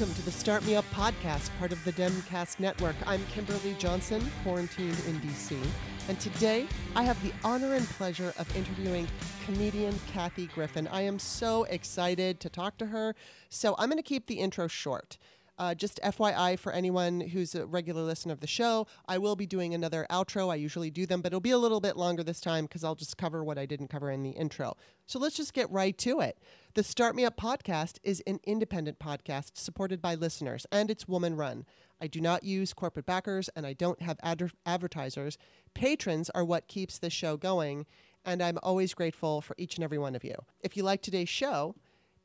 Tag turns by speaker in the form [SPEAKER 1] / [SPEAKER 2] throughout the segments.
[SPEAKER 1] Welcome to the Start Me Up podcast, part of the Demcast network. I'm Kimberly Johnson, quarantined in DC, and today I have the honor and pleasure of interviewing comedian Kathy Griffin. I am so excited to talk to her, so I'm going to keep the intro short. Uh, just FYI for anyone who's a regular listener of the show, I will be doing another outro. I usually do them, but it'll be a little bit longer this time because I'll just cover what I didn't cover in the intro. So let's just get right to it. The Start Me Up podcast is an independent podcast supported by listeners, and it's woman run. I do not use corporate backers and I don't have adver- advertisers. Patrons are what keeps this show going, and I'm always grateful for each and every one of you. If you like today's show,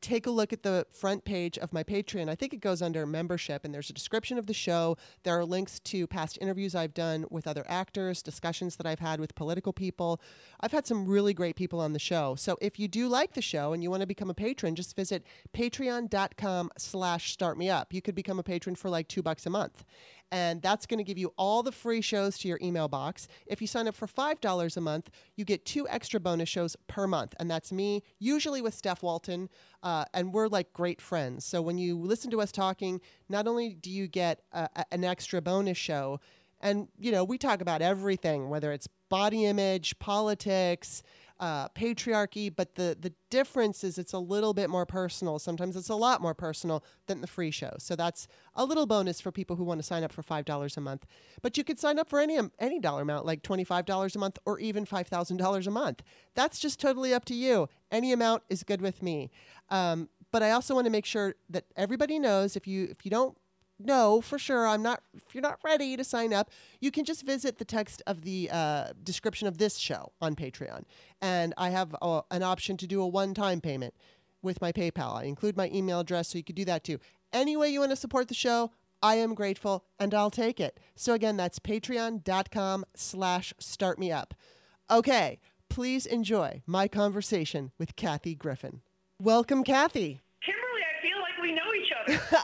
[SPEAKER 1] take a look at the front page of my Patreon. I think it goes under membership, and there's a description of the show. There are links to past interviews I've done with other actors, discussions that I've had with political people. I've had some really great people on the show. So if you do like the show and you want to become a patron, just visit patreon.com slash startmeup. You could become a patron for like two bucks a month and that's going to give you all the free shows to your email box. If you sign up for $5 a month, you get two extra bonus shows per month, and that's me, usually with Steph Walton, uh, and we're like great friends. So when you listen to us talking, not only do you get a, a, an extra bonus show, and you know we talk about everything, whether it's body image, politics, uh, patriarchy, but the the difference is it's a little bit more personal. Sometimes it's a lot more personal than the free show. So that's a little bonus for people who want to sign up for five dollars a month. But you could sign up for any any dollar amount, like twenty five dollars a month or even five thousand dollars a month. That's just totally up to you. Any amount is good with me. Um, but I also want to make sure that everybody knows if you if you don't no, for sure. I'm not. If you're not ready to sign up, you can just visit the text of the uh, description of this show on Patreon, and I have a, an option to do a one-time payment with my PayPal. I include my email address, so you could do that too. Any way you want to support the show, I am grateful, and I'll take it. So again, that's Patreon.com/slash Start Me Up. Okay, please enjoy my conversation with Kathy Griffin. Welcome, Kathy.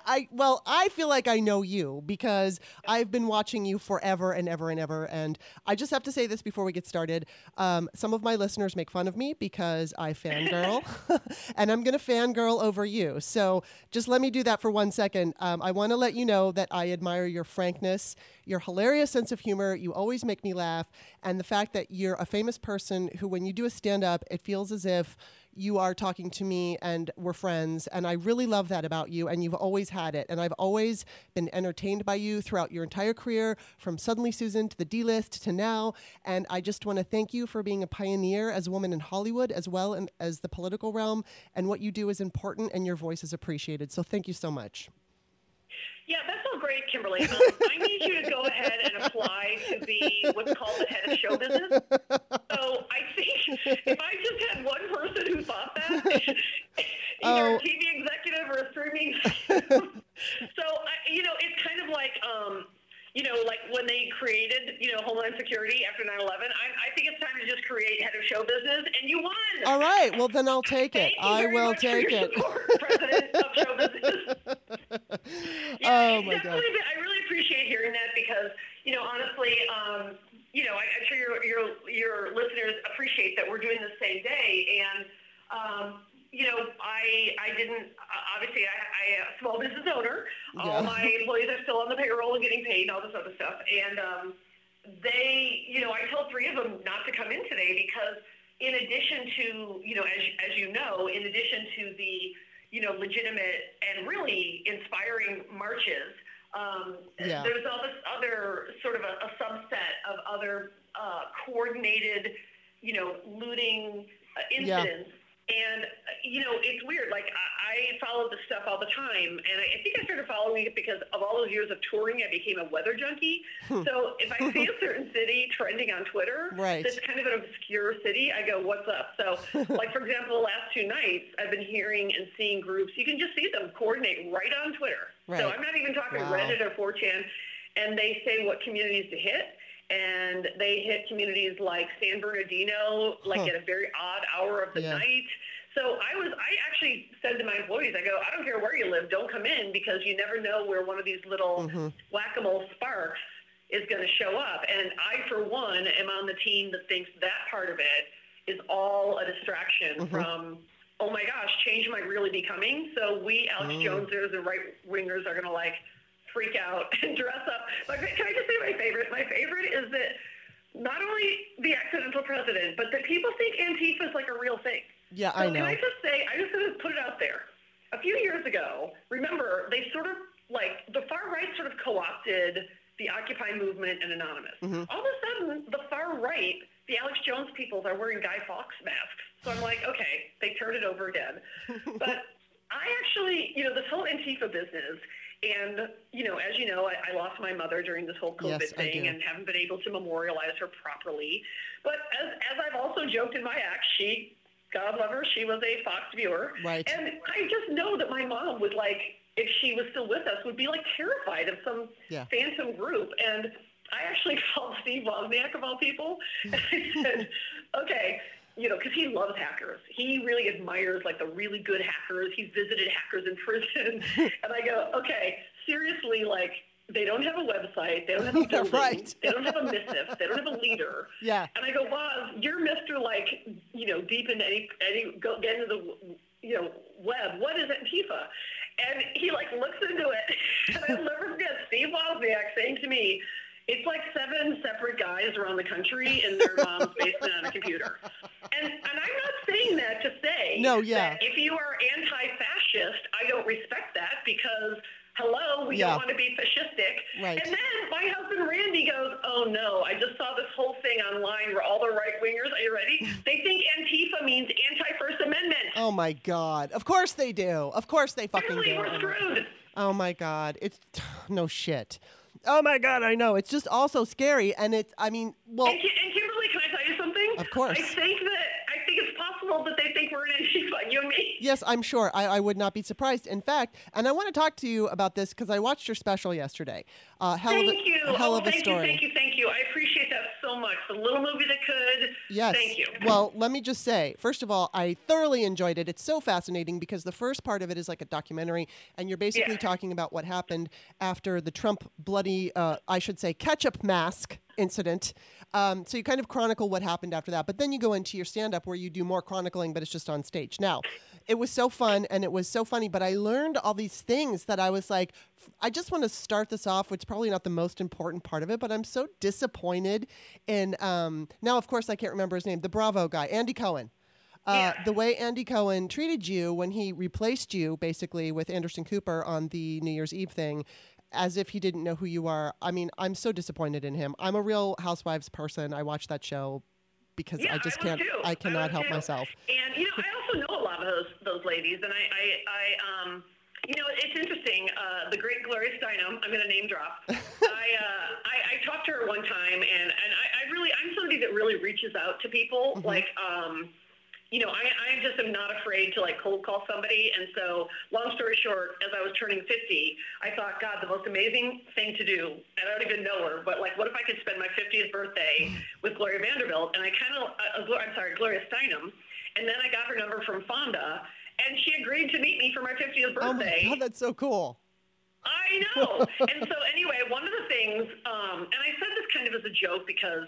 [SPEAKER 1] I well, I feel like I know you because I've been watching you forever and ever and ever. And I just have to say this before we get started. Um, some of my listeners make fun of me because I fangirl, and I'm going to fangirl over you. So just let me do that for one second. Um, I want to let you know that I admire your frankness, your hilarious sense of humor. You always make me laugh, and the fact that you're a famous person who, when you do a stand up, it feels as if you are talking to me and we're friends. And I really love that about you. And you've always had it. And I've always been entertained by you throughout your entire career, from Suddenly Susan to the D list to now. And I just want to thank you for being a pioneer as a woman in Hollywood as well as the political realm. And what you do is important and your voice is appreciated. So thank you so much.
[SPEAKER 2] Yeah, that's all great, Kimberly. Um, I need you to go ahead and apply to be what's called the head of show business. So I think if I just had one person who thought that, either oh. a TV executive or a streaming, so I, you know, it's kind of like. Um, you know, like when they created, you know, Homeland Security after 9/11, I, I think it's time to just create head of show business, and you won.
[SPEAKER 1] All right, well then I'll take it. I will take it.
[SPEAKER 2] Support, president of show business. Oh my god! I really appreciate hearing that because, you know, honestly, um, you know, I, am sure your your your listeners appreciate that we're doing the same day, and. Um, you know, I I didn't obviously I, I a small business owner. Yeah. All my employees are still on the payroll and getting paid and all this other stuff. And um, they, you know, I told three of them not to come in today because in addition to, you know, as as you know, in addition to the, you know, legitimate and really inspiring marches, um, yeah. there's all this other sort of a, a subset of other uh, coordinated, you know, looting uh, incidents. Yeah and, you know, it's weird. Like, I, I follow this stuff all the time. And I, I think I started following it because of all those years of touring, I became a weather junkie. Hmm. so if I see a certain city trending on Twitter right. that's kind of an obscure city, I go, what's up? So, like, for example, the last two nights, I've been hearing and seeing groups. You can just see them coordinate right on Twitter. Right. So I'm not even talking wow. Reddit or 4chan. And they say what communities to hit and they hit communities like San Bernardino, like huh. at a very odd hour of the yeah. night. So I was, I actually said to my employees, I go, I don't care where you live, don't come in because you never know where one of these little mm-hmm. whack-a-mole sparks is going to show up. And I, for one, am on the team that thinks that part of it is all a distraction mm-hmm. from oh my gosh, change might really be coming. So we, Alex mm. Jonesers and right wingers, are going to like freak out and dress up. But can I just say my favorite? My favorite is that not only the accidental president, but that people think Antifa is like a real thing.
[SPEAKER 1] Yeah,
[SPEAKER 2] so
[SPEAKER 1] I know.
[SPEAKER 2] Can I just say, I just want to put it out there. A few years ago, remember, they sort of like the far right sort of co-opted the Occupy movement and Anonymous.
[SPEAKER 1] Mm-hmm.
[SPEAKER 2] All of a sudden, the far right, the Alex Jones peoples are wearing Guy Fawkes masks. So I'm like, okay, they turned it over again. but I actually, you know, this whole Antifa business, and you know, as you know, I, I lost my mother during this whole COVID
[SPEAKER 1] yes,
[SPEAKER 2] thing, and haven't been able to memorialize her properly. But as as I've also joked in my act, she, God love her, she was a Fox viewer,
[SPEAKER 1] right?
[SPEAKER 2] And I just know that my mom would like if she was still with us, would be like terrified of some
[SPEAKER 1] yeah.
[SPEAKER 2] phantom group. And I actually called Steve Wozniak of all people. And I said, okay, you know, because he loves hackers. He really admires like the really good hackers. He's visited hackers in prison. and I go, okay, seriously, like they don't have a website. They don't have a building.
[SPEAKER 1] right.
[SPEAKER 2] They don't have a missive. They don't have a leader.
[SPEAKER 1] Yeah.
[SPEAKER 2] And I go, Woz, you're Mr. Like, you know, deep into any, any go get into the, you know, web. What is Antifa? And he like looks into it, and I'll never forget Steve Wozniak saying to me, "It's like seven separate guys around the country in their mom's basement on a computer." And and I'm not saying that to say
[SPEAKER 1] no, yeah.
[SPEAKER 2] that if you are anti-fascist, I don't respect that because hello, we
[SPEAKER 1] yeah.
[SPEAKER 2] don't want to be fascistic.
[SPEAKER 1] Right.
[SPEAKER 2] And then my husband Randy goes, oh no, I just saw this whole thing online where all the right wingers, are you ready? They think Antifa means anti-First Amendment.
[SPEAKER 1] Oh my God. Of course they do. Of course they fucking do.
[SPEAKER 2] We're screwed.
[SPEAKER 1] Oh my God. It's no shit. Oh my God, I know. It's just also scary. And it's, I mean, well.
[SPEAKER 2] And, and Kimberly, can I tell you something?
[SPEAKER 1] Of course.
[SPEAKER 2] I think that think it's possible that they think we're an Antifa, you and me.
[SPEAKER 1] Yes, I'm sure. I, I would not be surprised. In fact, and I want to talk to you about this because I watched your special yesterday. Uh, hell
[SPEAKER 2] thank
[SPEAKER 1] of a,
[SPEAKER 2] you.
[SPEAKER 1] Hell
[SPEAKER 2] oh,
[SPEAKER 1] of a
[SPEAKER 2] thank
[SPEAKER 1] story.
[SPEAKER 2] you, thank you, thank you. I appreciate that so much. The little movie that could.
[SPEAKER 1] Yes.
[SPEAKER 2] Thank you.
[SPEAKER 1] Well, let me just say, first of all, I thoroughly enjoyed it. It's so fascinating because the first part of it is like a documentary, and you're basically
[SPEAKER 2] Yeah.
[SPEAKER 1] talking about what happened after the Trump bloody, uh, I should say, ketchup mask incident. Um, so you kind of chronicle what happened after that, but then you go into your stand up where you do more chronicling, but it's just on stage. Now, it was so fun and it was so funny, but I learned all these things that I was like, I just want to start this off, which is probably not the most important part of it, but I'm so disappointed in, um, now, of course, I can't remember his name, the Bravo guy, Andy Cohen. Uh,
[SPEAKER 2] Yeah.
[SPEAKER 1] The way Andy Cohen treated you when he replaced you, basically, with Anderson Cooper on the New Year's Eve thing, as if he didn't know who you are. I mean, I'm so disappointed in him. I'm a real Housewives person. I watch that show because
[SPEAKER 2] Yeah,
[SPEAKER 1] I just
[SPEAKER 2] I
[SPEAKER 1] can't.
[SPEAKER 2] too.
[SPEAKER 1] I
[SPEAKER 2] I
[SPEAKER 1] cannot
[SPEAKER 2] would
[SPEAKER 1] help
[SPEAKER 2] too.
[SPEAKER 1] myself.
[SPEAKER 2] And you know, I also know a lot of those those ladies, and I, I, I um, you know, it's interesting. Uh, the great Gloria Steinem, I'm going to name drop. I, uh, I, I talked to her one time, and and I, I really, I'm somebody that really reaches out to people.
[SPEAKER 1] Mhm.
[SPEAKER 2] Like, um, you know, I, I just am not afraid to like cold call somebody. And so, long story short, as I was turning 50, I thought, God, the most amazing thing to do, and I don't even know her, but like, what if I could spend my 50th birthday with Gloria Vanderbilt? And I kind of, uh, I'm sorry, Gloria Steinem. And then I got her number from Fonda, and she agreed to meet me for my 50th birthday.
[SPEAKER 1] Oh my god, that's so cool.
[SPEAKER 2] I know. and so anyway, one of the things, um, and I said this kind of as a joke because,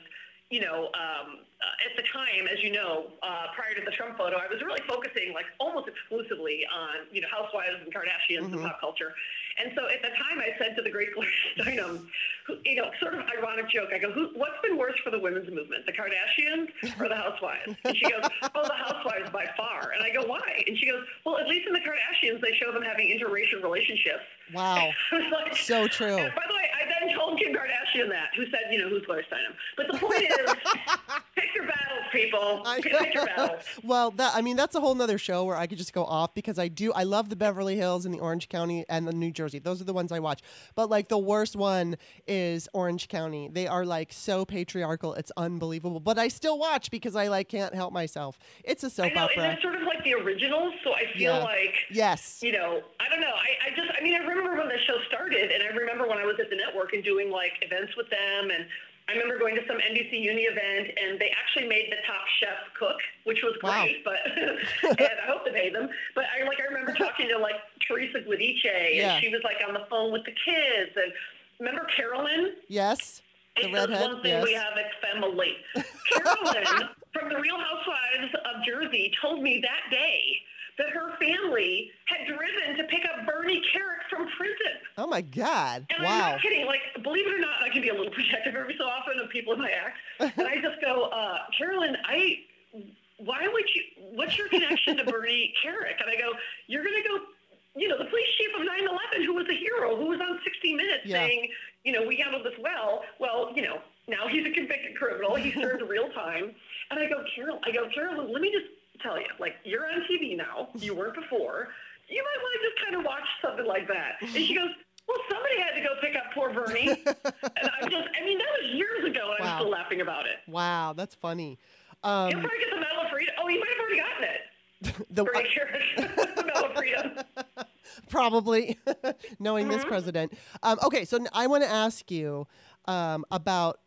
[SPEAKER 2] you know, um, uh, at the time, as you know, uh, prior to the Trump photo, I was really focusing like almost exclusively on, you know, housewives and Kardashians
[SPEAKER 1] Mhm.
[SPEAKER 2] and pop culture. And so at the time, I said to the great Gloria Steinem, who, you know, sort of ironic joke. I go, Who, "What's been worse for the women's movement, the Kardashians or the housewives?" And she goes, "Oh, the housewives by far." And I go, "Why?" And she goes, "Well, at least in the Kardashians, they show them having interracial relationships."
[SPEAKER 1] Wow.
[SPEAKER 2] Like,
[SPEAKER 1] So true.
[SPEAKER 2] by the way, I then told Kim Kardashian that, who said, you know, who's going to sign him? But the point is, pick your battles, people.
[SPEAKER 1] I well, that I mean, that's a whole nother show where I could just go off because I do. I love the Beverly Hills and the Orange County and the New Jersey. Those are the ones I watch. But like the worst one is Orange County. They are like so patriarchal. It's unbelievable. But I still watch because I like can't help myself. It's a soap I
[SPEAKER 2] know,
[SPEAKER 1] opera.
[SPEAKER 2] and it's sort of like the originals, so I feel
[SPEAKER 1] Yeah.
[SPEAKER 2] like,
[SPEAKER 1] yes.
[SPEAKER 2] you know, I don't know. I, I just, I mean, I remember when the show started, and I remember when I was at the network and doing like events with them, and I remember going to some NBC Uni event, and they actually made the Top Chef cook, which was
[SPEAKER 1] Wow.
[SPEAKER 2] great, but and I hope they paid them. But I like, I remember talking to like Teresa Giudice, and
[SPEAKER 1] Yeah.
[SPEAKER 2] she was like on the phone with the kids, and remember Carolyn?
[SPEAKER 1] Yes. The redhead,
[SPEAKER 2] one thing
[SPEAKER 1] yes.
[SPEAKER 2] we have at family. Carolyn from the Real Housewives of Jersey told me that day that her family had driven to pick up Bernie Kerik from prison.
[SPEAKER 1] Oh my God!
[SPEAKER 2] And
[SPEAKER 1] wow.
[SPEAKER 2] I'm not kidding. Like, believe it or not, I can be a little protective every so often of people in my ex. and I just go, uh, Carolyn, I, why would you, what's your connection to Bernie Kerik? And I go, you're going to go, you know, the police chief of 9-11, who was a hero, who was on 60 Minutes
[SPEAKER 1] Yeah.
[SPEAKER 2] saying, you know, we handled this well. Well, you know, now he's a convicted criminal. He served real time. And I go, Carol, I go, Carolyn, let me just tell you, like, you're on TV now. You weren't before. You might want to just kind of watch something like that. And she goes, well, somebody had to go pick up poor Bernie. and I'm just, I mean, that was years ago, and
[SPEAKER 1] Wow.
[SPEAKER 2] I'm still laughing about it.
[SPEAKER 1] Wow, that's funny.
[SPEAKER 2] He'll
[SPEAKER 1] Um,
[SPEAKER 2] probably get the Medal of Freedom. Oh, he might have already gotten it.
[SPEAKER 1] the,
[SPEAKER 2] Kerik, the Medal of Freedom.
[SPEAKER 1] probably knowing this
[SPEAKER 2] Mhm.
[SPEAKER 1] president. Um, okay, so I want to ask you um, about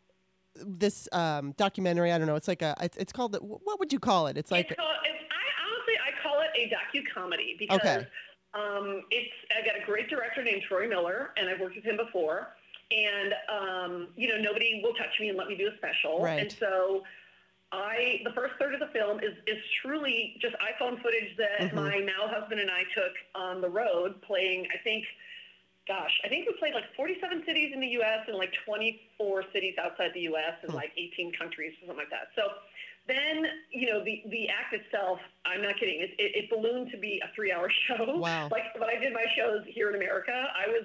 [SPEAKER 1] this um, documentary. I don't know. It's like a. It's, it's called. the- What would you call it? It's like.
[SPEAKER 2] it's called, it's, I honestly, I call it a docu-comedy because
[SPEAKER 1] Okay.
[SPEAKER 2] um, it's, I got a great director named Troy Miller, and I've worked with him before. And, um, you know, nobody will touch me and let me do a special.
[SPEAKER 1] Right.
[SPEAKER 2] And so I, the first third of the film is, is truly just iPhone footage that
[SPEAKER 1] Mhm.
[SPEAKER 2] my now husband and I took on the road playing, I think, gosh, I think we played like 47 cities in the U.S. and like 24 cities outside the U.S. and
[SPEAKER 1] Hmm.
[SPEAKER 2] like 18 countries or something like that. So then, you know, the, the act itself, I'm not kidding, it, it, it ballooned to be a three-hour show.
[SPEAKER 1] Wow.
[SPEAKER 2] Like when I did my shows here in America, I was,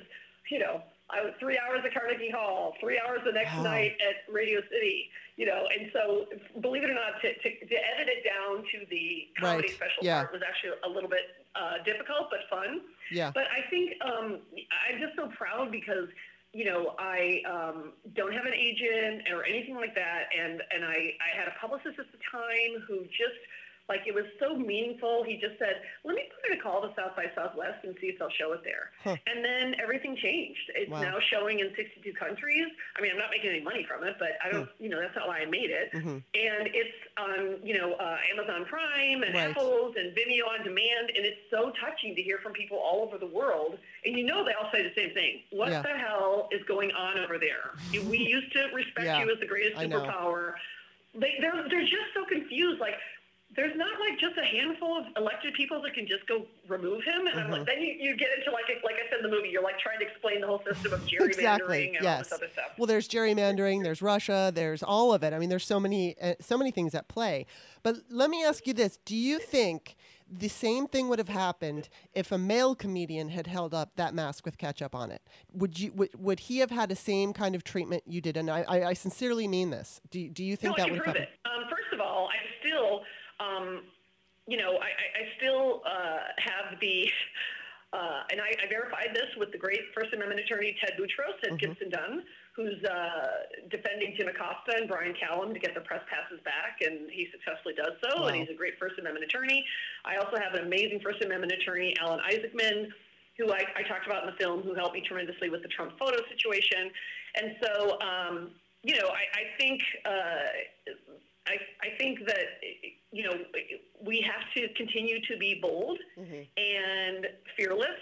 [SPEAKER 2] you know, I was three hours at Carnegie Hall, three hours the next
[SPEAKER 1] Wow.
[SPEAKER 2] night at Radio City, you know, and so believe it or not, to, to, to edit it down to the comedy
[SPEAKER 1] Right.
[SPEAKER 2] special
[SPEAKER 1] Yeah.
[SPEAKER 2] part was actually a little bit uh, difficult, but fun.
[SPEAKER 1] Yeah.
[SPEAKER 2] But I think um, I'm just so proud because you know I um, don't have an agent or anything like that, and and I I had a publicist at the time who just like it was so meaningful. He just said, "Let me put in a call to South by Southwest and see if they'll show it there."
[SPEAKER 1] Huh.
[SPEAKER 2] And then everything changed. It's
[SPEAKER 1] Wow.
[SPEAKER 2] now showing in 62 countries. I mean, I'm not making any money from it, but I don't, you know, that's not why I made it
[SPEAKER 1] hmm
[SPEAKER 2] and it's on you know uh, Amazon Prime and
[SPEAKER 1] Right.
[SPEAKER 2] Apple's and Vimeo on demand, and it's so touching to hear from people all over the world. And you know they all say the same thing: What
[SPEAKER 1] Yeah.
[SPEAKER 2] the hell is going on over there? we used to respect
[SPEAKER 1] Yeah,
[SPEAKER 2] you as the greatest superpower. They, they're they're just so confused. Like there's not like just a handful of elected people that can just go remove him, and I'm
[SPEAKER 1] Mhm.
[SPEAKER 2] like, then you, you get into like like I said in the movie, you're like trying to explain the whole system of gerrymandering
[SPEAKER 1] Exactly,
[SPEAKER 2] and all
[SPEAKER 1] yes.
[SPEAKER 2] this other stuff.
[SPEAKER 1] Well, there's gerrymandering, there's Russia, there's all of it. I mean, there's so many, uh, so many things at play. But let me ask you this: Do you think the same thing would have happened if a male comedian had held up that mask with ketchup on it? Would you, would, would he have had the same kind of treatment you did? And I, I, I sincerely mean this. Do, do you think
[SPEAKER 2] no,
[SPEAKER 1] that would have happened?
[SPEAKER 2] it. Um, first of all, I'm still, um, you know, I, I, still uh, have the, uh, and I, I verified this with the great First Amendment attorney Ted Boutros at
[SPEAKER 1] Mhm.
[SPEAKER 2] Gibson Dunn, who's uh, defending Jim Acosta and Brian Karem to get the press passes back, and he successfully does so.
[SPEAKER 1] Wow.
[SPEAKER 2] And he's a great First Amendment attorney. I also have an amazing First Amendment attorney, Alan Isaacman, who I, I talked about in the film, who helped me tremendously with the Trump photo situation. And so, um, you know, I, I think uh, I, I think that you know we have to continue to be bold
[SPEAKER 1] Mhm.
[SPEAKER 2] and fearless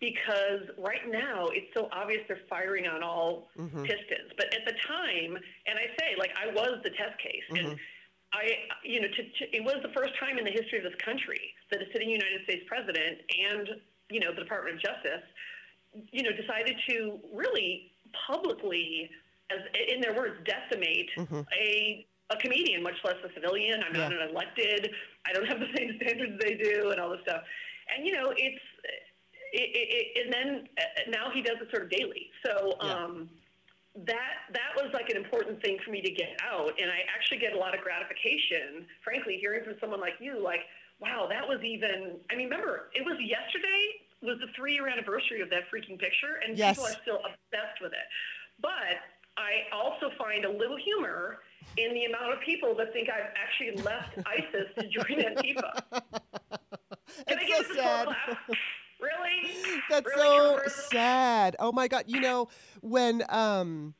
[SPEAKER 2] because right now it's so obvious they're firing on all
[SPEAKER 1] Mhm.
[SPEAKER 2] pistons. But at the time, and I say like I was the test case,
[SPEAKER 1] Mhm.
[SPEAKER 2] and I you know to, to, it was the first time in the history of this country that a sitting United States president and you know the Department of Justice you know decided to really publicly as in their words decimate
[SPEAKER 1] Mhm.
[SPEAKER 2] a a comedian, much less a civilian. I'm not an elected. I don't have the same standards they do, and all this stuff. And you know, it's it, it, and then uh, now he does it sort of daily. So
[SPEAKER 1] Yeah.
[SPEAKER 2] um, that that was like an important thing for me to get out, and I actually get a lot of gratification, frankly, hearing from someone like you, like, wow, that was even. I mean, remember, it was yesterday was the three year anniversary of that freaking picture, and
[SPEAKER 1] Yes.
[SPEAKER 2] people are still obsessed with it. But I also find a little humor in the amount of people that think I've actually left ISIS to join Antifa. Can I
[SPEAKER 1] It's
[SPEAKER 2] give
[SPEAKER 1] so
[SPEAKER 2] this a slow
[SPEAKER 1] sad.
[SPEAKER 2] Really?
[SPEAKER 1] That's
[SPEAKER 2] Really,
[SPEAKER 1] so sad. Oh my god. You know, when um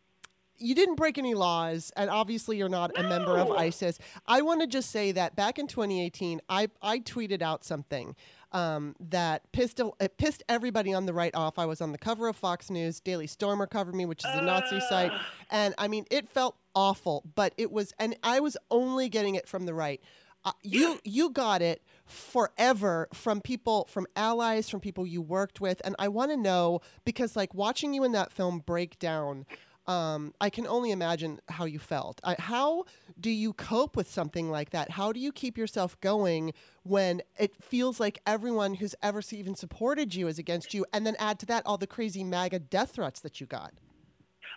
[SPEAKER 1] you didn't break any laws and obviously you're not a member of ISIS. I want to just say that back in 2018, I I tweeted out something um, that pissed it pissed everybody on the right off. I was on the cover of Fox News. Daily Stormer covered me, which is a Nazi site, and I mean it felt awful. But it was, and I was only getting it from the right. Uh, you you got it forever from people from allies from people you worked with and i want to know because like watching you in that film break down um, I can only imagine how you felt. I, how do you cope with something like that? How do you keep yourself going when it feels like everyone who's ever even supported you is against you, and then add to that all the crazy MAGA death threats that you got?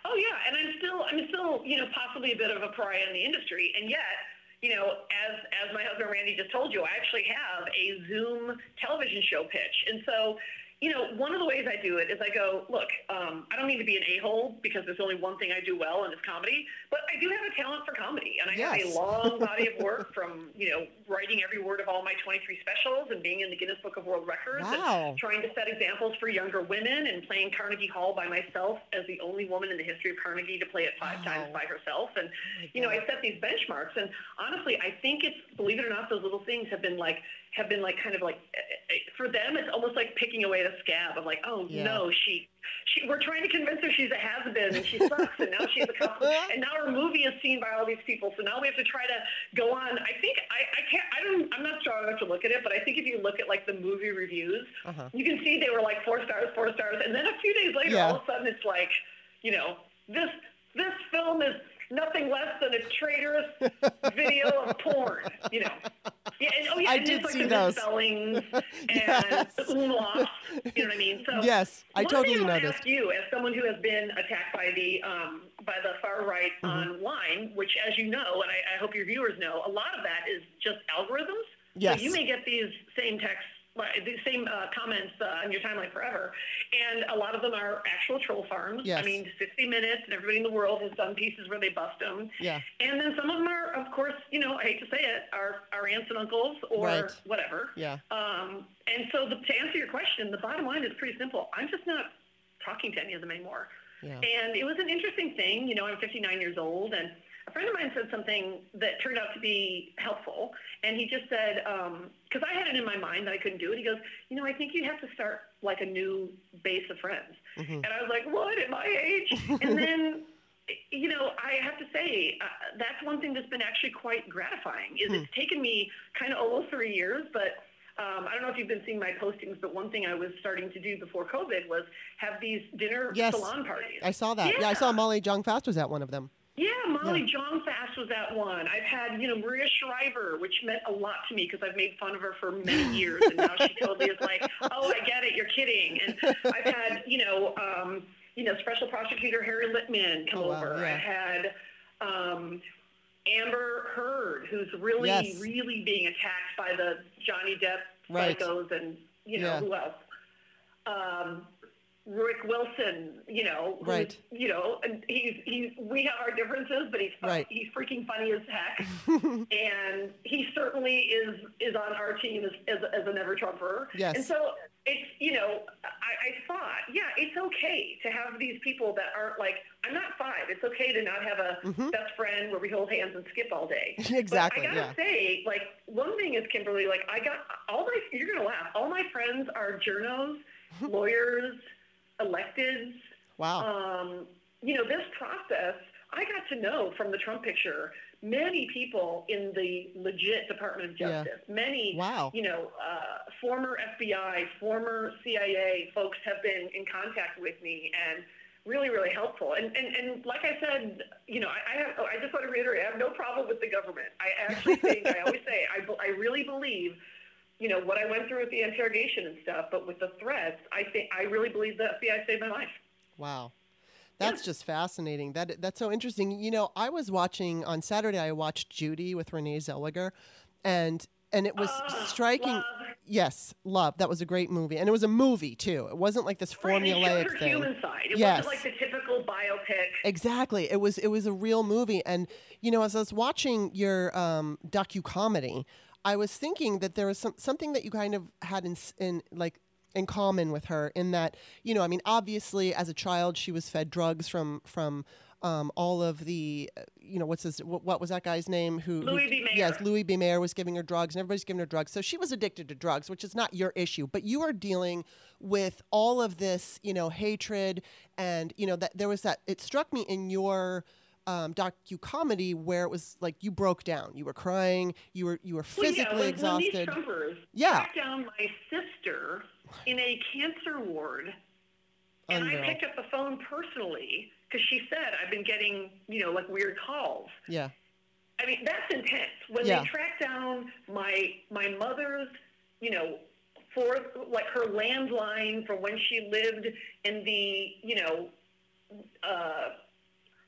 [SPEAKER 2] Oh yeah, and I'm still, I'm still, you know, possibly a bit of a pariah in the industry, and yet you know, as as my husband Randy just told you, I actually have a Zoom television show pitch, and so you know, one of the ways I do it is I go, look, um, I don't mean to be an a-hole because there's only one thing I do well, and it's comedy. But I do have a talent for comedy, and I yes. have a long body of work from, you know, writing every word of all my 23 specials and being in the Guinness Book of World Records
[SPEAKER 1] wow.
[SPEAKER 2] and trying to set examples for younger women and playing Carnegie Hall by myself as the only woman in the history of Carnegie to play it five wow. times by herself. And, oh you know, I set these benchmarks. And honestly, I think it's, believe it or not, those little things have been like, have been like kind of like eh, eh, eh, for them it's almost like picking away the scab of like oh yeah. no she she we're trying to convince her she's a has-been and she sucks and now she's a couple and now her movie is seen by all these people so now we have to try to go on i think i i can't i don't i'm not strong enough to look at it but i think if you look at like the movie reviews uh-huh. you can see they were like four stars four stars and then a few days later yeah. all of a sudden it's like you know this this film is nothing less than a traitorous video of porn, you know. Yeah, and, oh yeah,
[SPEAKER 1] I
[SPEAKER 2] and
[SPEAKER 1] did
[SPEAKER 2] like
[SPEAKER 1] see
[SPEAKER 2] the
[SPEAKER 1] those.
[SPEAKER 2] spellings and
[SPEAKER 1] yes.
[SPEAKER 2] you know what I mean? So
[SPEAKER 1] yes, I totally
[SPEAKER 2] thing I
[SPEAKER 1] noticed.
[SPEAKER 2] Ask you, as someone who has been attacked by the um, by the far right mm-hmm. online, which, as you know, and I, I hope your viewers know, a lot of that is just algorithms.
[SPEAKER 1] Yes.
[SPEAKER 2] So you may get these same texts the same uh, comments uh, on your timeline forever. And a lot of them are actual troll farms.
[SPEAKER 1] Yes.
[SPEAKER 2] I mean, 60 Minutes and everybody in the world has done pieces where they bust them.
[SPEAKER 1] Yeah.
[SPEAKER 2] And then some of them are, of course, you know, I hate to say it, are our aunts and uncles or
[SPEAKER 1] right.
[SPEAKER 2] whatever.
[SPEAKER 1] Yeah.
[SPEAKER 2] Um, and so the, to answer your question, the bottom line is pretty simple. I'm just not talking to any of them anymore.
[SPEAKER 1] Yeah.
[SPEAKER 2] And it was an interesting thing. You know, I'm 59 years old and – a friend of mine said something that turned out to be helpful. And he just said, because um, I had it in my mind that I couldn't do it. He goes, you know, I think you have to start like a new base of friends. Mm-hmm. And I was like, what at my age? and then, you know, I have to say, uh, that's one thing that's been actually quite gratifying is hmm. it's taken me kind of almost three years, but um, I don't know if you've been seeing my postings, but one thing I was starting to do before COVID was have these dinner
[SPEAKER 1] yes,
[SPEAKER 2] salon parties.
[SPEAKER 1] I saw that. Yeah. yeah, I saw Molly Jong Fast was at one of them.
[SPEAKER 2] Yeah, Molly yeah. Jong Fast was that one. I've had, you know, Maria Shriver, which meant a lot to me because I've made fun of her for many years, and now she totally is like, oh, I get it, you're kidding. And I've had, you know, um, you know, Special Prosecutor Harry Litman come
[SPEAKER 1] oh,
[SPEAKER 2] over.
[SPEAKER 1] Yeah.
[SPEAKER 2] I had um, Amber Heard, who's really,
[SPEAKER 1] yes.
[SPEAKER 2] really being attacked by the Johnny Depp
[SPEAKER 1] right.
[SPEAKER 2] psychos, and you know
[SPEAKER 1] yeah.
[SPEAKER 2] who else. Um, Rick Wilson, you know,
[SPEAKER 1] right?
[SPEAKER 2] You know, and he's he's we have our differences, but he's
[SPEAKER 1] right.
[SPEAKER 2] he's freaking funny as heck, and he certainly is is on our team as as, as a never Trumper.
[SPEAKER 1] Yes.
[SPEAKER 2] And so it's you know I, I thought yeah it's okay to have these people that aren't like I'm not five. It's okay to not have a
[SPEAKER 1] mm-hmm.
[SPEAKER 2] best friend where we hold hands and skip all day.
[SPEAKER 1] exactly.
[SPEAKER 2] But I gotta
[SPEAKER 1] yeah.
[SPEAKER 2] say, like one thing is Kimberly, like I got all my you're gonna laugh. All my friends are journos, lawyers electeds.
[SPEAKER 1] Wow.
[SPEAKER 2] Um, you know, this process, I got to know from the Trump picture many people in the legit Department of Justice.
[SPEAKER 1] Yeah.
[SPEAKER 2] Many,
[SPEAKER 1] wow.
[SPEAKER 2] you know, uh, former FBI, former CIA folks have been in contact with me and really, really helpful. And, and, and like I said, you know, I, I have, I just want to reiterate, I have no problem with the government. I actually think, I always say, I, I really believe you know, what I went through with the interrogation and stuff, but with the threats, I think I really believe the FBI saved my life.
[SPEAKER 1] Wow. That's yeah. just fascinating. That that's so interesting. You know, I was watching on Saturday I watched Judy with Renee Zellweger and and it was
[SPEAKER 2] uh,
[SPEAKER 1] striking.
[SPEAKER 2] Love.
[SPEAKER 1] Yes, love. That was a great movie, and it was a movie too. It wasn't like this formulaic
[SPEAKER 2] right,
[SPEAKER 1] thing.
[SPEAKER 2] Human side. It
[SPEAKER 1] yes.
[SPEAKER 2] wasn't like the typical biopic.
[SPEAKER 1] Exactly. It was. It was a real movie, and you know, as I was watching your um, docu comedy, I was thinking that there was some, something that you kind of had in, in like in common with her in that you know I mean obviously as a child she was fed drugs from from um, all of the you know, what's his, what, what was that guy's name? Who,
[SPEAKER 2] Louis
[SPEAKER 1] who,
[SPEAKER 2] B. Mayer.
[SPEAKER 1] Yes, Louis B. Mayer was giving her drugs, and everybody's giving her drugs. So she was addicted to drugs, which is not your issue. But you are dealing with all of this, you know, hatred, and you know that there was that. It struck me in your um, docu comedy where it was like you broke down, you were crying, you were you were physically
[SPEAKER 2] well, yeah, when,
[SPEAKER 1] exhausted.
[SPEAKER 2] When these Trumpers
[SPEAKER 1] Yeah.
[SPEAKER 2] down my sister in a cancer ward, and
[SPEAKER 1] Unreal.
[SPEAKER 2] I picked up the phone personally because she said I've been getting, you know, like weird calls.
[SPEAKER 1] yeah,
[SPEAKER 2] I mean, that's intense. When
[SPEAKER 1] Yeah.
[SPEAKER 2] they track down my my mother's, you know, for like her landline from when she lived in the, you know, uh,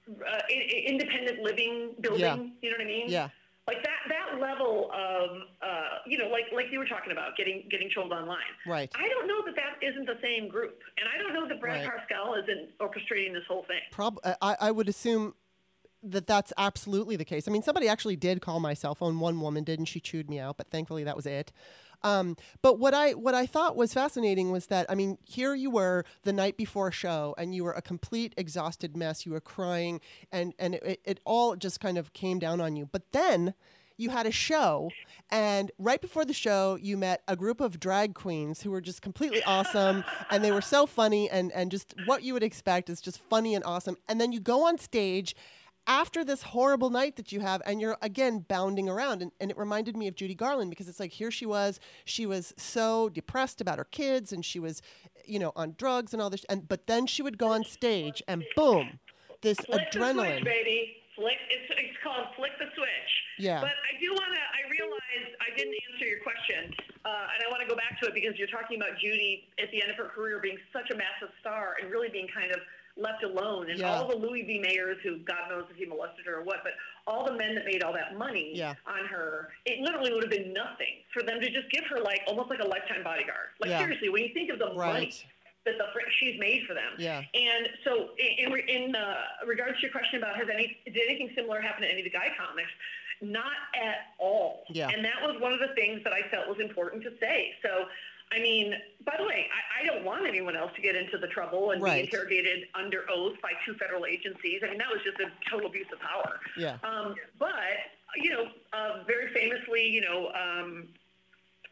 [SPEAKER 2] uh, independent living building.
[SPEAKER 1] Yeah.
[SPEAKER 2] You know what I mean?
[SPEAKER 1] yeah,
[SPEAKER 2] Like that that level of, uh, you know, like like you were talking about getting getting trolled online.
[SPEAKER 1] right.
[SPEAKER 2] I don't know that that isn't the same group, and I don't know that Brad
[SPEAKER 1] Right.
[SPEAKER 2] Parscale isn't orchestrating this whole thing.
[SPEAKER 1] Prob- I, I would assume that that's absolutely the case. I mean, somebody actually did call my cell phone. One woman did, and she chewed me out, but thankfully that was it. Um, but what I what I thought was fascinating was that I mean, here you were the night before a show, and you were a complete exhausted mess. You were crying, and and it, it all just kind of came down on you. But then you had a show, and right before the show, you met a group of drag queens who were just completely awesome, and they were so funny, and and just what you would expect is just funny and awesome. And then you go on stage after this horrible night that you have and you're again bounding around and, and it reminded me of judy garland because it's like here she was she was so depressed about her kids and she was you know on drugs and all this and but then she would go on stage and boom this
[SPEAKER 2] Flick
[SPEAKER 1] adrenaline
[SPEAKER 2] switch, baby. Flick. It's, it's called flick the switch.
[SPEAKER 1] Yeah.
[SPEAKER 2] But I do want to. I realize I didn't answer your question, uh, and I want to go back to it because you're talking about Judy at the end of her career being such a massive star and really being kind of left alone, and
[SPEAKER 1] Yeah.
[SPEAKER 2] all the Louis B. Mayer's who God knows if he molested her or what, but all the men that made all that money
[SPEAKER 1] Yeah.
[SPEAKER 2] on her, it literally would have been nothing for them to just give her like almost like a lifetime bodyguard. Like
[SPEAKER 1] Yeah.
[SPEAKER 2] seriously, when you think of the money that the she's made for them.
[SPEAKER 1] Yeah.
[SPEAKER 2] And so, in, in, in uh, regards to your question about has any did anything similar happen to any of the guy comics? Not at all.
[SPEAKER 1] Yeah.
[SPEAKER 2] And that was one of the things that I felt was important to say. So, I mean, by the way, I, I don't want anyone else to get into the trouble and
[SPEAKER 1] Right.
[SPEAKER 2] be interrogated under oath by two federal agencies. I mean, that was just a total abuse of power.
[SPEAKER 1] yeah
[SPEAKER 2] Um, but you know, uh, very famously, you know, um,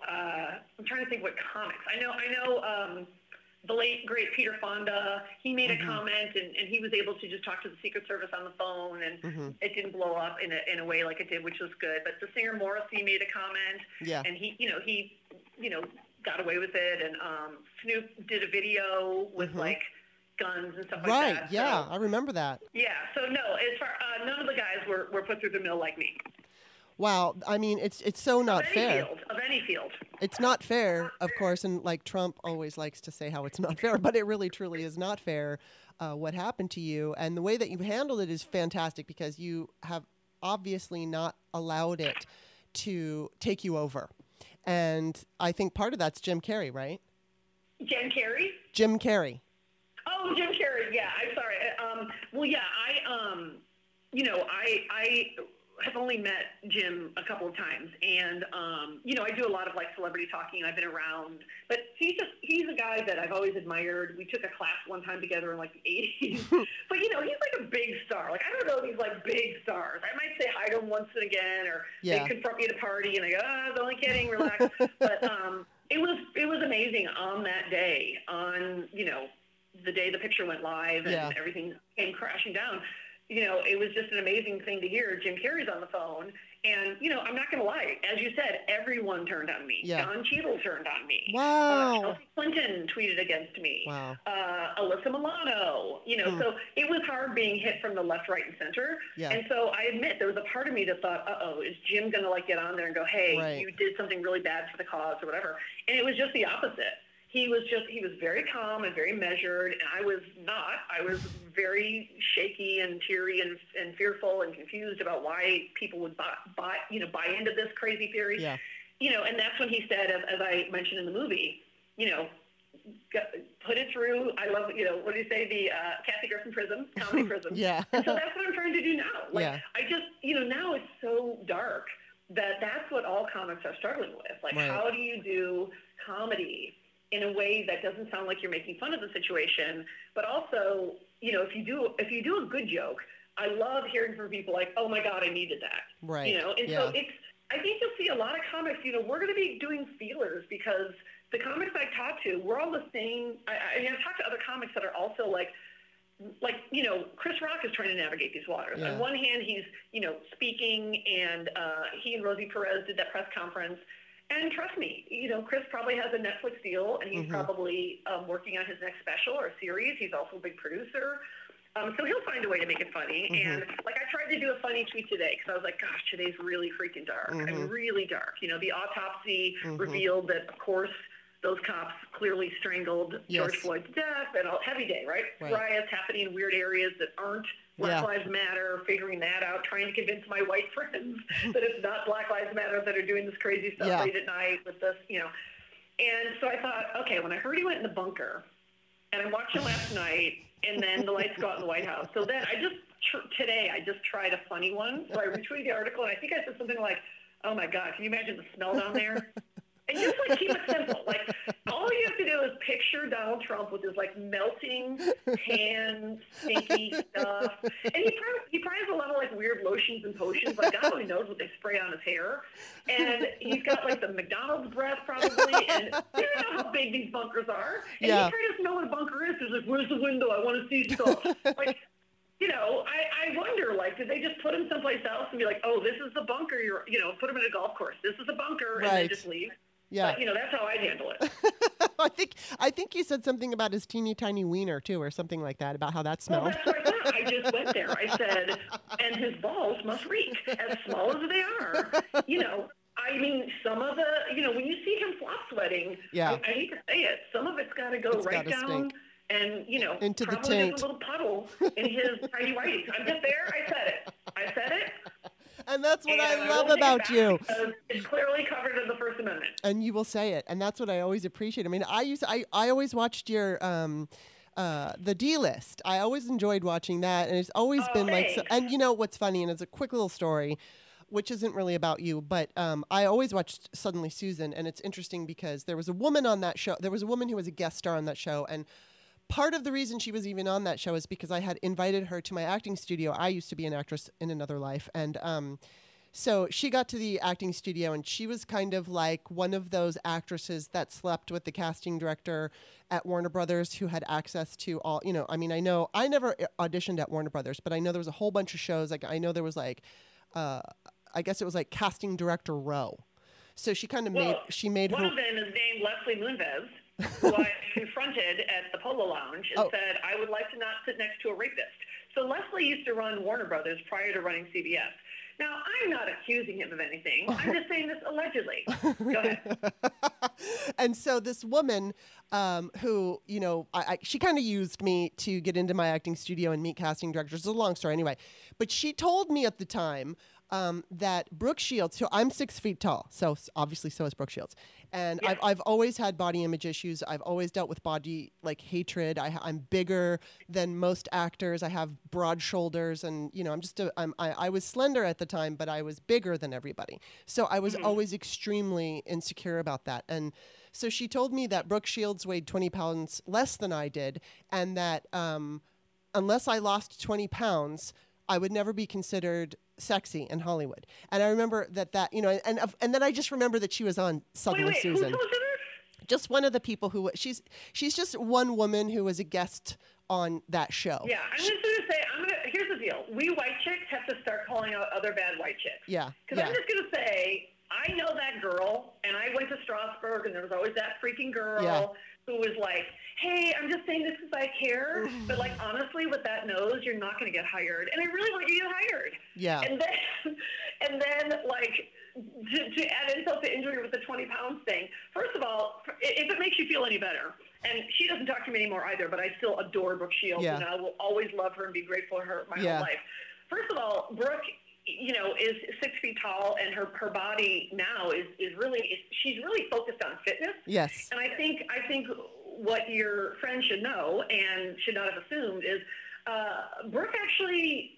[SPEAKER 2] uh, I'm trying to think what comics. I know, I know. Um, the late great Peter Fonda, he made
[SPEAKER 1] Mm-hmm.
[SPEAKER 2] a comment and, and he was able to just talk to the Secret Service on the phone and
[SPEAKER 1] Mhm.
[SPEAKER 2] it didn't blow up in a, in a way like it did, which was good. But the singer Morrissey made a comment
[SPEAKER 1] yeah
[SPEAKER 2] and he, you know, he, you know, got away with it. And um, Snoop did a video with
[SPEAKER 1] Mhm.
[SPEAKER 2] like guns and stuff like that.
[SPEAKER 1] right yeah
[SPEAKER 2] So,
[SPEAKER 1] i remember that
[SPEAKER 2] yeah. So no, as far uh, none of the guys were, were put through the mill like me.
[SPEAKER 1] wow i mean it's it's so not
[SPEAKER 2] of
[SPEAKER 1] fair
[SPEAKER 2] field, of any field.
[SPEAKER 1] it's not fair, of course, and like Trump always likes to say how it's not fair, but it really truly is not fair uh, what happened to you. And the way that you've handled it is fantastic because you have obviously not allowed it to take you over. And I think part of that's Jim Carrey, right?
[SPEAKER 2] Jim Carey.
[SPEAKER 1] Jim Carrey.
[SPEAKER 2] Oh, Jim Carrey. Yeah, I'm sorry. Um, well, yeah, I, um, you know, I, I have only met Jim a couple of times, and um, you know, I do a lot of like celebrity talking. I've been around, but he's just he's a guy that I've always admired. We took a class one time together in like the '80s, but you know, he's like a big star. Like I don't know these like big stars. I might say hi to him once and again, or
[SPEAKER 1] Yeah.
[SPEAKER 2] they confront me at a party, and I go, "Ah, I was only kidding, relax." but um, it was it was amazing on that day, on you know the day the picture went live and
[SPEAKER 1] Yeah.
[SPEAKER 2] everything came crashing down. You know, it was just an amazing thing to hear. Jim Carrey's on the phone, and you know, I'm not going to lie. As you said, everyone turned on me.
[SPEAKER 1] Yeah.
[SPEAKER 2] Don Cheadle turned on me. Uh,
[SPEAKER 1] Wow.
[SPEAKER 2] Chelsea Clinton tweeted against me.
[SPEAKER 1] Wow.
[SPEAKER 2] Uh, Alyssa Milano. You know,
[SPEAKER 1] Hmm.
[SPEAKER 2] so it was hard being hit from the left, right, and center.
[SPEAKER 1] Yeah.
[SPEAKER 2] And so I admit there was a part of me that thought, uh oh, is Jim going to like get on there and go, hey,
[SPEAKER 1] Right.
[SPEAKER 2] you did something really bad for the cause or whatever? And it was just the opposite. He was just, he was very calm and very measured, and I was not. I was very shaky and teary and, and fearful and confused about why people would buy, buy, you know, buy into this crazy theory.
[SPEAKER 1] Yeah.
[SPEAKER 2] You know, and that's when he said, as, as I mentioned in the movie, you know, put it through. I love, you know, what do you say, the uh, Kathy Griffin prism, comedy prism.
[SPEAKER 1] Yeah.
[SPEAKER 2] And so that's what I'm trying to do now. Like,
[SPEAKER 1] Yeah.
[SPEAKER 2] I just, you know, now it's so dark that that's what all comics are struggling with. Like,
[SPEAKER 1] Right.
[SPEAKER 2] how do you do comedy in a way that doesn't sound like you're making fun of the situation, but also, you know, if you do if you do a good joke, I love hearing from people like, "Oh my God, I needed that."
[SPEAKER 1] Right.
[SPEAKER 2] You know, and
[SPEAKER 1] yeah.
[SPEAKER 2] so it's. I think you'll see a lot of comics. You know, we're going to be doing feelers because the comics I talk to, we're all the same. I, I mean, I've talked to other comics that are also like, like you know, Chris Rock is trying to navigate these waters.
[SPEAKER 1] Yeah.
[SPEAKER 2] On one hand, he's you know speaking, and uh, he and Rosie Perez did that press conference. And trust me, you know, Chris probably has a Netflix deal, and he's
[SPEAKER 1] Mhm.
[SPEAKER 2] probably um, working on his next special or series. He's also a big producer. Um, so he'll find a way to make it funny.
[SPEAKER 1] Mhm.
[SPEAKER 2] And like I tried to do a funny tweet today because I was like, gosh, today's really freaking dark. I mean,
[SPEAKER 1] Mhm.
[SPEAKER 2] really dark. You know, the autopsy
[SPEAKER 1] Mhm.
[SPEAKER 2] revealed that, of course, those cops clearly strangled George
[SPEAKER 1] Yes.
[SPEAKER 2] Floyd to death and all heavy day, right?
[SPEAKER 1] Right.
[SPEAKER 2] Riots happening in weird areas that aren't Black
[SPEAKER 1] Yeah.
[SPEAKER 2] Lives Matter, figuring that out, trying to convince my white friends that it's not Black Lives Matter that are doing this crazy stuff
[SPEAKER 1] Yeah.
[SPEAKER 2] late at night with this, you know. And so I thought, okay, when I heard he went in the bunker, and I watched him last night, and then the lights go out in the White House. So then I just tr- today I just tried a funny one. So I retweeted the article, and I think I said something like, "Oh my God, can you imagine the smell down there?" And just like keep it simple. Like all you have to do is picture Donald Trump with his like melting tan, stinky stuff, and he probably he probably has a lot of like weird lotions and potions. Like God only knows what they spray on his hair, and he's got like the McDonald's breath probably. And you don't know how big these bunkers are. And
[SPEAKER 1] Yeah.
[SPEAKER 2] he tried to know what a bunker is. He's like, "Where's the window? I want to see stuff." like. You know, I, I wonder, like, did they just put him someplace else and be like, oh, this is the bunker, you're, you know, put him in a golf course. This is a bunker, and
[SPEAKER 1] Right.
[SPEAKER 2] then just leave.
[SPEAKER 1] Yeah.
[SPEAKER 2] But, you know, that's how I handle it.
[SPEAKER 1] I think I think you said something about his teeny tiny wiener too, or something like that about how that
[SPEAKER 2] Well, that's what I. I just went there. I said, and his balls must reek, as small as they are. You know, I mean, some of the, you know, when you see him flop sweating,
[SPEAKER 1] Yeah.
[SPEAKER 2] I, I hate to say it, some of it's got to go
[SPEAKER 1] It's
[SPEAKER 2] right down.
[SPEAKER 1] stink.
[SPEAKER 2] And you know,
[SPEAKER 1] Into the
[SPEAKER 2] probably
[SPEAKER 1] taint.
[SPEAKER 2] a little puddle in his tiny whities. I'm just there. I said it. I said it.
[SPEAKER 1] And that's what
[SPEAKER 2] and
[SPEAKER 1] I love about you.
[SPEAKER 2] It's clearly covered in the First Amendment.
[SPEAKER 1] and you will say it and that's what i always appreciate i mean i used i, I always watched your um uh, the D list. I always enjoyed watching that, and it's always
[SPEAKER 2] Oh,
[SPEAKER 1] been like. So, and you know what's funny, and it's a quick little story, which isn't really about you, but um, I always watched Suddenly Susan, and it's interesting because there was a woman on that show. There was a woman who was a guest star on that show, and part of the reason she was even on that show is because I had invited her to my acting studio. I used to be an actress in another life, and um, so she got to the acting studio, and she was kind of like one of those actresses that slept with the casting director at Warner Brothers who had access to all. You know, I mean, I know I never auditioned at Warner Brothers, but I know there was a whole bunch of shows. Like I know there was like, uh, I guess it was like casting director row. So she kind of made she made
[SPEAKER 2] One
[SPEAKER 1] her.
[SPEAKER 2] of them is named Leslie Moonves, who I confronted at the Polo Lounge and
[SPEAKER 1] Oh.
[SPEAKER 2] said, I would like to not sit next to a rapist. So Leslie used to run Warner Brothers prior to running CBS. Now, I'm not accusing him of anything. I'm just saying this allegedly. Go ahead.
[SPEAKER 1] and so this woman um, who you know I, I, she kind of used me to get into my acting studio and meet casting directors it's a long story anyway but she told me at the time um, that Brooke Shields, so I'm six feet tall, so obviously so is Brooke Shields, and
[SPEAKER 2] Yeah.
[SPEAKER 1] I've, I've always had body image issues. I've always dealt with body like hatred. I, I'm bigger than most actors. I have broad shoulders, and you know I'm just a, I'm, I, I was slender at the time, but I was bigger than everybody. So I was always extremely insecure about that, and so she told me that Brooke Shields weighed 20 pounds less than I did, and that um, unless I lost 20 pounds, I would never be considered sexy in Hollywood. And I remember that that you know, and and then I just remember that she was on
[SPEAKER 2] Wait,
[SPEAKER 1] Suddenly
[SPEAKER 2] wait, who
[SPEAKER 1] Susan. Just one of the people who she's she's just one woman who was a guest on that show.
[SPEAKER 2] Yeah, I'm just to say, I'm gonna, here's the deal. We white chicks have to start calling out other bad white chicks.
[SPEAKER 1] Yeah.
[SPEAKER 2] Because
[SPEAKER 1] Yeah.
[SPEAKER 2] I'm just going to say, I know that girl, and I went to Strasberg, and there was always that freaking girl
[SPEAKER 1] Yeah.
[SPEAKER 2] who was like, hey, I'm just saying this because I care. but, like, honestly, with that nose, you're not going to get hired. And I really want you to get hired.
[SPEAKER 1] Yeah.
[SPEAKER 2] And then, and then, like, to, to add insult to injury with the 20 pounds thing. First of all, if it makes you feel any better, and she doesn't talk to me anymore either, but I still adore Brooke Shields,
[SPEAKER 1] Yeah.
[SPEAKER 2] and I will always love her and be grateful for her my
[SPEAKER 1] Yeah.
[SPEAKER 2] whole life. First of all, Brooke, you know, is six feet tall, and her her body now is is really is, she's really focused on fitness.
[SPEAKER 1] Yes.
[SPEAKER 2] And I think I think what your friend should know and should not have assumed is uh, Brooke actually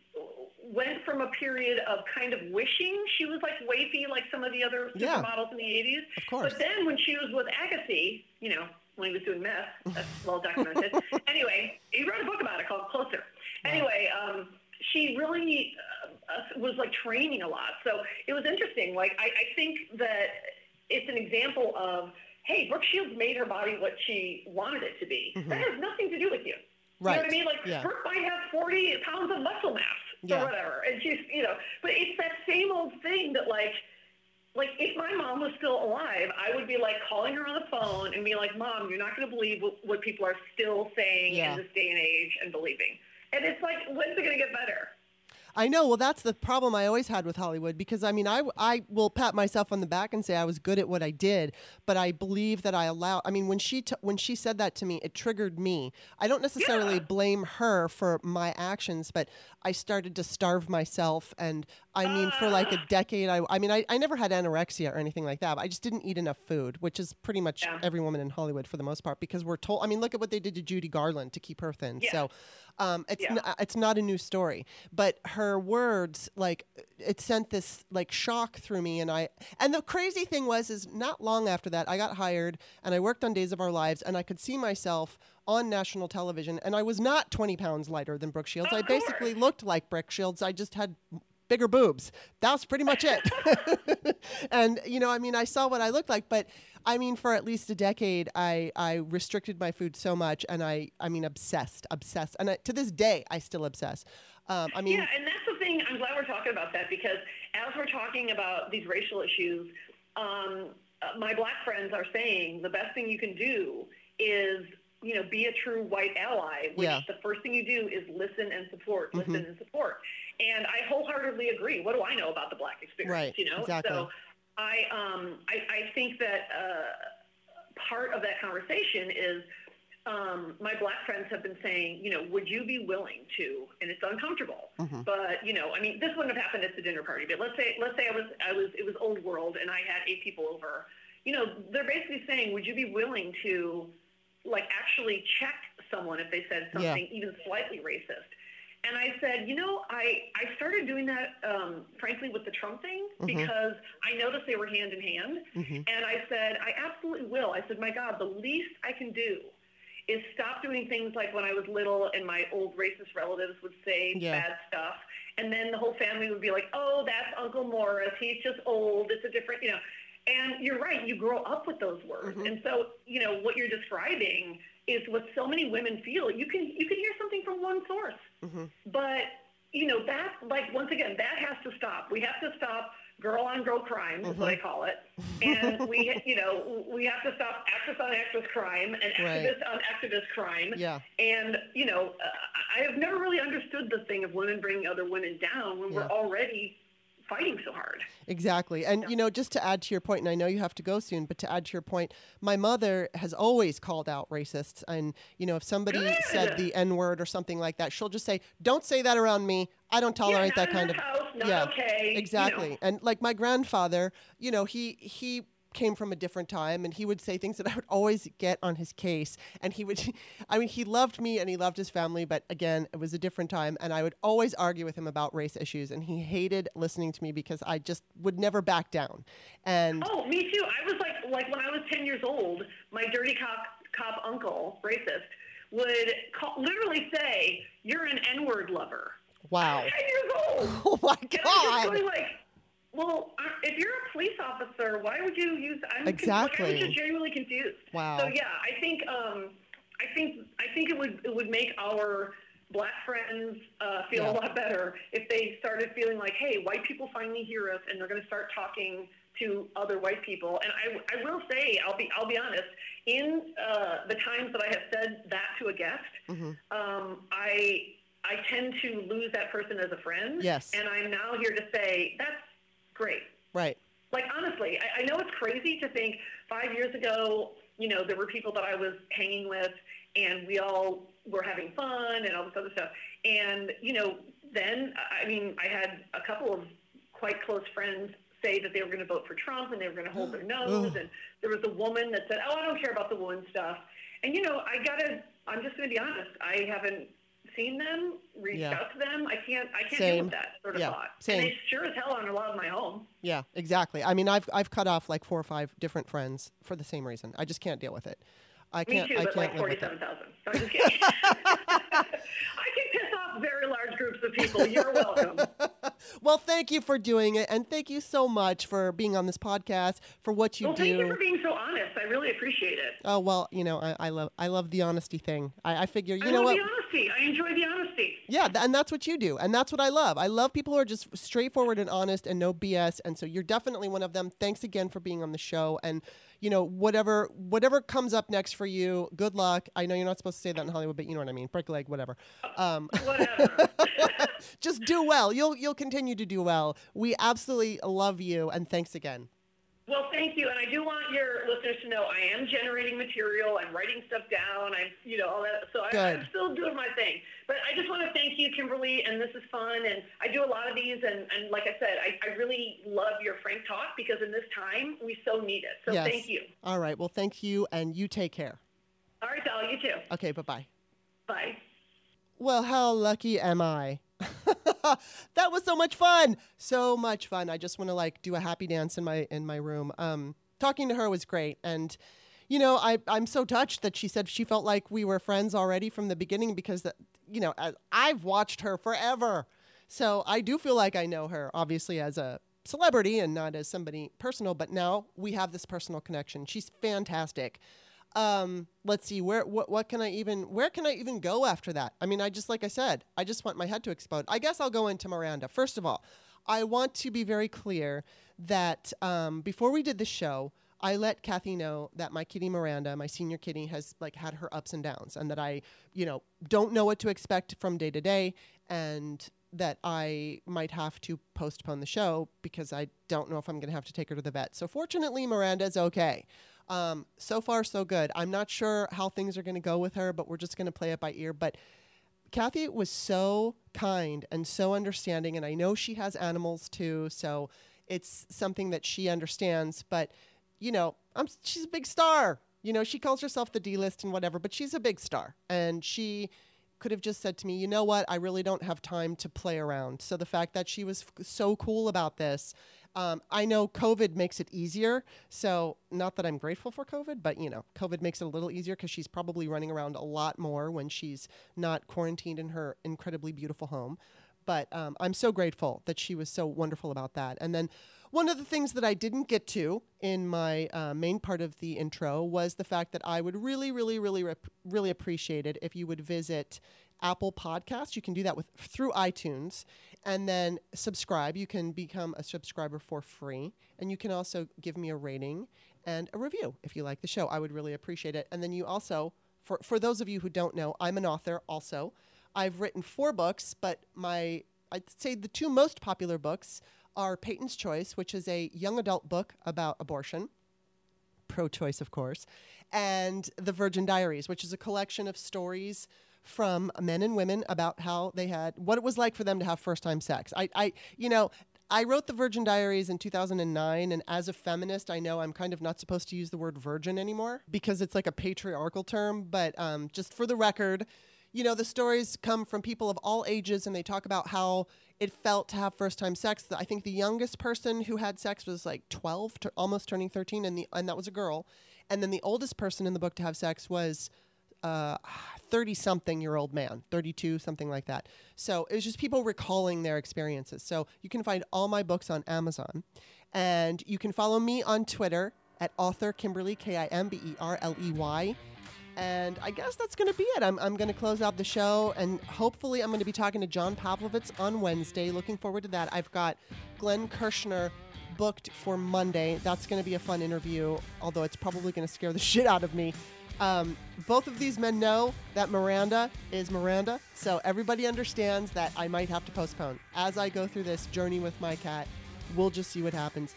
[SPEAKER 2] went from a period of kind of wishing she was like wafy like some of the other
[SPEAKER 1] Yeah.
[SPEAKER 2] supermodels in the 80s.
[SPEAKER 1] Of course.
[SPEAKER 2] But then when she was with Agassi, you know, when he was doing meth, that's well documented. anyway, he wrote a book about it called Closer. Anyway, um, she really uh, was like training a lot. So it was interesting. Like I, I think that it's an example of hey, Brooke Shields made her body what she wanted it to be. Mm-hmm. That has nothing to do with you.
[SPEAKER 1] Right.
[SPEAKER 2] You know what I mean? Like
[SPEAKER 1] yeah.
[SPEAKER 2] Brooke might have 40 pounds of muscle mass yeah. or whatever, and she's you know, but it's that same old thing that like. Like if my mom was still alive, I would be like calling her on the phone and be like, "Mom, you're not going to believe what, what people are still saying
[SPEAKER 1] yeah.
[SPEAKER 2] in this day and age and believing." And it's like, when's it going to get better?
[SPEAKER 1] I know. Well, that's the problem I always had with Hollywood because I mean, I, I will pat myself on the back and say I was good at what I did, but I believe that I allow. I mean, when she t- when she said that to me, it triggered me. I don't necessarily
[SPEAKER 2] yeah.
[SPEAKER 1] blame her for my actions, but I started to starve myself, and I mean, for like a
[SPEAKER 2] Ah.
[SPEAKER 1] decade, I, I mean, I, I never had anorexia or anything like that. But I just didn't eat enough food, which is pretty much
[SPEAKER 2] Yeah.
[SPEAKER 1] every woman in Hollywood for the most part, because we're told. I mean, look at what they did to Judy Garland to keep her thin.
[SPEAKER 2] Yeah.
[SPEAKER 1] So, um, it's
[SPEAKER 2] Yeah.
[SPEAKER 1] n- it's not a new story, but her words like it sent this like shock through me, and I and the crazy thing was is not long after that I got hired and I worked on Days of Our Lives, and I could see myself on national television, and I was not 20 pounds lighter than Brooke Shields.
[SPEAKER 2] Of
[SPEAKER 1] I basically looked like Brooke Shields. I just had bigger boobs. That was pretty much it. and you know, I mean, I saw what I looked like, but I mean, for at least a decade, I I restricted my food so much, and I I mean, obsessed, obsessed, and I, to this day, I still obsess. Um, I mean,
[SPEAKER 2] yeah, and that's the thing. I'm glad we're talking about that because as we're talking about these racial issues, um, uh, my black friends are saying the best thing you can do is you know be a true white ally. Which
[SPEAKER 1] Yeah.
[SPEAKER 2] the first thing you do is listen and support, listen and support. And I wholeheartedly agree. What do I know about the black experience?
[SPEAKER 1] Right,
[SPEAKER 2] You know,
[SPEAKER 1] exactly.
[SPEAKER 2] so I um I, I think that uh, part of that conversation is um, my black friends have been saying, you know, would you be willing to? And it's uncomfortable,
[SPEAKER 1] Mhm.
[SPEAKER 2] but you know, I mean, this wouldn't have happened at the dinner party. But let's say, let's say I was, I was, it was old world, and I had eight people over. You know, they're basically saying, would you be willing to, like, actually check someone if they said
[SPEAKER 1] Yeah.
[SPEAKER 2] something even slightly racist? And I said, you know, I, I started doing that, um, frankly, with the Trump thing
[SPEAKER 1] Mhm.
[SPEAKER 2] because I noticed they were hand in hand.
[SPEAKER 1] mhm.
[SPEAKER 2] And I said, I absolutely will. I said, my God, the least I can do is stop doing things like when I was little and my old racist relatives would say
[SPEAKER 1] Yeah.
[SPEAKER 2] bad stuff. And then the whole family would be like, oh, that's Uncle Morris. He's just old. It's a different, you know. And you're right. You grow up with those words.
[SPEAKER 1] Mhm.
[SPEAKER 2] And so, you know, what you're describing is what so many women feel. You can, you can hear something from one source.
[SPEAKER 1] Mhm.
[SPEAKER 2] But, you know, that, like, once again, that has to stop. We have to stop girl on girl crime, is what I call it. And we, you know, we have to stop actress on actress crime and
[SPEAKER 1] Right.
[SPEAKER 2] activist on activist crime.
[SPEAKER 1] Yeah.
[SPEAKER 2] And, you know, uh, I have never really understood the thing of women bringing other women down when we're already fighting so hard.
[SPEAKER 1] Exactly. And, you know, just to add to your point, and I know you have to go soon, but to add to your point, my mother has always called out racists. And, you know, if somebody
[SPEAKER 2] Good.
[SPEAKER 1] said the N word or something like that, she'll just say, don't say that around me. I don't tolerate
[SPEAKER 2] yeah,
[SPEAKER 1] that kind of.
[SPEAKER 2] house, not
[SPEAKER 1] yeah,
[SPEAKER 2] okay. you
[SPEAKER 1] Exactly.
[SPEAKER 2] know.
[SPEAKER 1] And like my grandfather, you know, he, he, came from a different time and he would say things that I would always get on his case and he would I mean he loved me and he loved his family but again it was a different time and I would always argue with him about race issues and he hated listening to me because I just would never back down and
[SPEAKER 2] Oh, me too. I was like, like when I was 10 years old, my dirty cop, cop uncle, racist, would call, literally say, you're an N-word lover.
[SPEAKER 1] wow
[SPEAKER 2] 10 years old.
[SPEAKER 1] oh my
[SPEAKER 2] And I'm just
[SPEAKER 1] god
[SPEAKER 2] like, well, if you're a police officer, why would you use? I'm con-
[SPEAKER 1] Exactly.
[SPEAKER 2] Like, I was just genuinely confused.
[SPEAKER 1] Wow.
[SPEAKER 2] So yeah, I think um, I think I think it would it would make our black friends uh, feel
[SPEAKER 1] Yeah.
[SPEAKER 2] a lot better if they started feeling like, hey, white people finally hear us, and they're going to start talking to other white people. And I, I will say, I'll be I'll be honest. In uh, the times that I have said that to a guest,
[SPEAKER 1] Mhm.
[SPEAKER 2] um, I I tend to lose that person as a friend.
[SPEAKER 1] Yes.
[SPEAKER 2] And I'm now here to say that's great.
[SPEAKER 1] right
[SPEAKER 2] Like honestly, I, I know it's crazy to think five years ago, you know, there were people that I was hanging with, and we all were having fun and all this other stuff. And you know, then I mean, I had a couple of quite close friends say that they were going to vote for Trump and they were going to hold their nose. And there was a woman that said, "Oh, I don't care about the woman stuff." And you know, I gotta. I'm just going to be honest. I haven't seen them, reached
[SPEAKER 1] Yeah.
[SPEAKER 2] out to them. I can't. I can't deal with that sort of
[SPEAKER 1] Yeah,
[SPEAKER 2] thought.
[SPEAKER 1] same.
[SPEAKER 2] And they sure as hell aren't allowed in my home.
[SPEAKER 1] yeah exactly I mean I've I've cut off like four or five different friends for the same reason I just can't deal with it I can't
[SPEAKER 2] too,
[SPEAKER 1] I
[SPEAKER 2] but
[SPEAKER 1] can't
[SPEAKER 2] like
[SPEAKER 1] live with it.
[SPEAKER 2] I'm just kidding. I can piss off very large groups of people. You're welcome.
[SPEAKER 1] Well, thank you for doing it, and thank you so much for being on this podcast for what you
[SPEAKER 2] well,
[SPEAKER 1] do.
[SPEAKER 2] Thank you for being so honest. I really appreciate it.
[SPEAKER 1] Oh well, you know, I, I love I love the honesty thing. I, I figure, you know what?
[SPEAKER 2] I
[SPEAKER 1] know
[SPEAKER 2] love
[SPEAKER 1] what?
[SPEAKER 2] the honesty. I enjoy the honesty.
[SPEAKER 1] Yeah, and that's what you do, and that's what I love. I love people who are just straightforward and honest and no BS. And so you're definitely one of them. Thanks again for being on the show, and you know whatever whatever comes up next for you. Good luck. I know you're not supposed to say that in Hollywood, but you know what I mean. Break a leg, whatever. Um,
[SPEAKER 2] Whatever.
[SPEAKER 1] just do well. You'll you'll continue to do well. We absolutely love you, and thanks again.
[SPEAKER 2] Well, thank you, and I do want your listeners to know I am generating material. I'm writing stuff down. I'm, you know, all that. So I. I'm still doing my thing. But I just want to thank you, Kimberly, and this is fun. And I do a lot of these, and, and like I said, I, I really love your frank talk because in this time we so need it. So
[SPEAKER 1] Yes.
[SPEAKER 2] thank you.
[SPEAKER 1] All right. Well, thank you, and you take care.
[SPEAKER 2] All right, Val, you too.
[SPEAKER 1] Okay. Bye bye.
[SPEAKER 2] Bye.
[SPEAKER 1] Well, how lucky am I? that was so much fun. So much fun. I just want to like do a happy dance in my in my room. Um talking to her was great and you know, I I'm so touched that she said she felt like we were friends already from the beginning because that you know, I've watched her forever. So I do feel like I know her obviously as a celebrity and not as somebody personal, but now we have this personal connection. She's fantastic um let's see where what, what can i even where can i even go after that i mean i just like i said i just want my head to explode i guess i'll go into miranda first of all i want to be very clear that um, before we did the show i let kathy know that my kitty miranda my senior kitty has like had her ups and downs and that i you know don't know what to expect from day to day and that I might have to postpone the show because I don't know if I'm going to have to take her to the vet. So fortunately, Miranda's okay. Um, so far, so good. I'm not sure how things are going to go with her, but we're just going to play it by ear. But Kathy was so kind and so understanding, and I know she has animals too, so it's something that she understands. But you know, I'm she's a big star. You know, she calls herself the D list and whatever, but she's a big star, and she could have just said to me, you know what, I really don't have time to play around. So the fact that she was f- so cool about this, um, I know COVID makes it easier. So not that I'm grateful for COVID, but you know, COVID makes it a little easier because she's probably running around a lot more when she's not quarantined in her incredibly beautiful home. But um, I'm so grateful that she was so wonderful about that. And then one of the things that I didn't get to in my uh, main part of the intro was the fact that I would really, really, really, rep- really appreciate it if you would visit Apple Podcasts. You can do that with through iTunes, and then subscribe. You can become a subscriber for free, and you can also give me a rating and a review if you like the show. I would really appreciate it. And then you also, for for those of you who don't know, I'm an author also. I've written four books, but my I'd say the two most popular books are Peyton's Choice, which is a young adult book about abortion, pro choice, of course, and The Virgin Diaries, which is a collection of stories from men and women about how they had what it was like for them to have first time sex. I, I, you know, I wrote The Virgin Diaries in 2009, and as a feminist, I know I'm kind of not supposed to use the word virgin anymore because it's like a patriarchal term, but um, just for the record, you know, the stories come from people of all ages and they talk about how it felt to have first time sex. I think the youngest person who had sex was like 12, to almost turning 13, and, the, and that was a girl. And then the oldest person in the book to have sex was 30 something year old man, 32, something like that. So it was just people recalling their experiences. So you can find all my books on Amazon. And you can follow me on Twitter at author Kimberly, K I M B E R L E Y. And I guess that's going to be it. I'm, I'm going to close out the show, and hopefully, I'm going to be talking to John Pavlovitz on Wednesday. Looking forward to that. I've got Glenn Kirschner booked for Monday. That's going to be a fun interview, although it's probably going to scare the shit out of me. Um, both of these men know that Miranda is Miranda, so everybody understands that I might have to postpone. As I go through this journey with my cat, we'll just see what happens.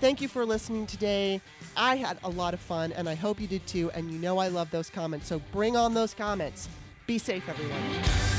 [SPEAKER 1] Thank you for listening today. I had a lot of fun, and I hope you did too. And you know I love those comments, so bring on those comments. Be safe, everyone.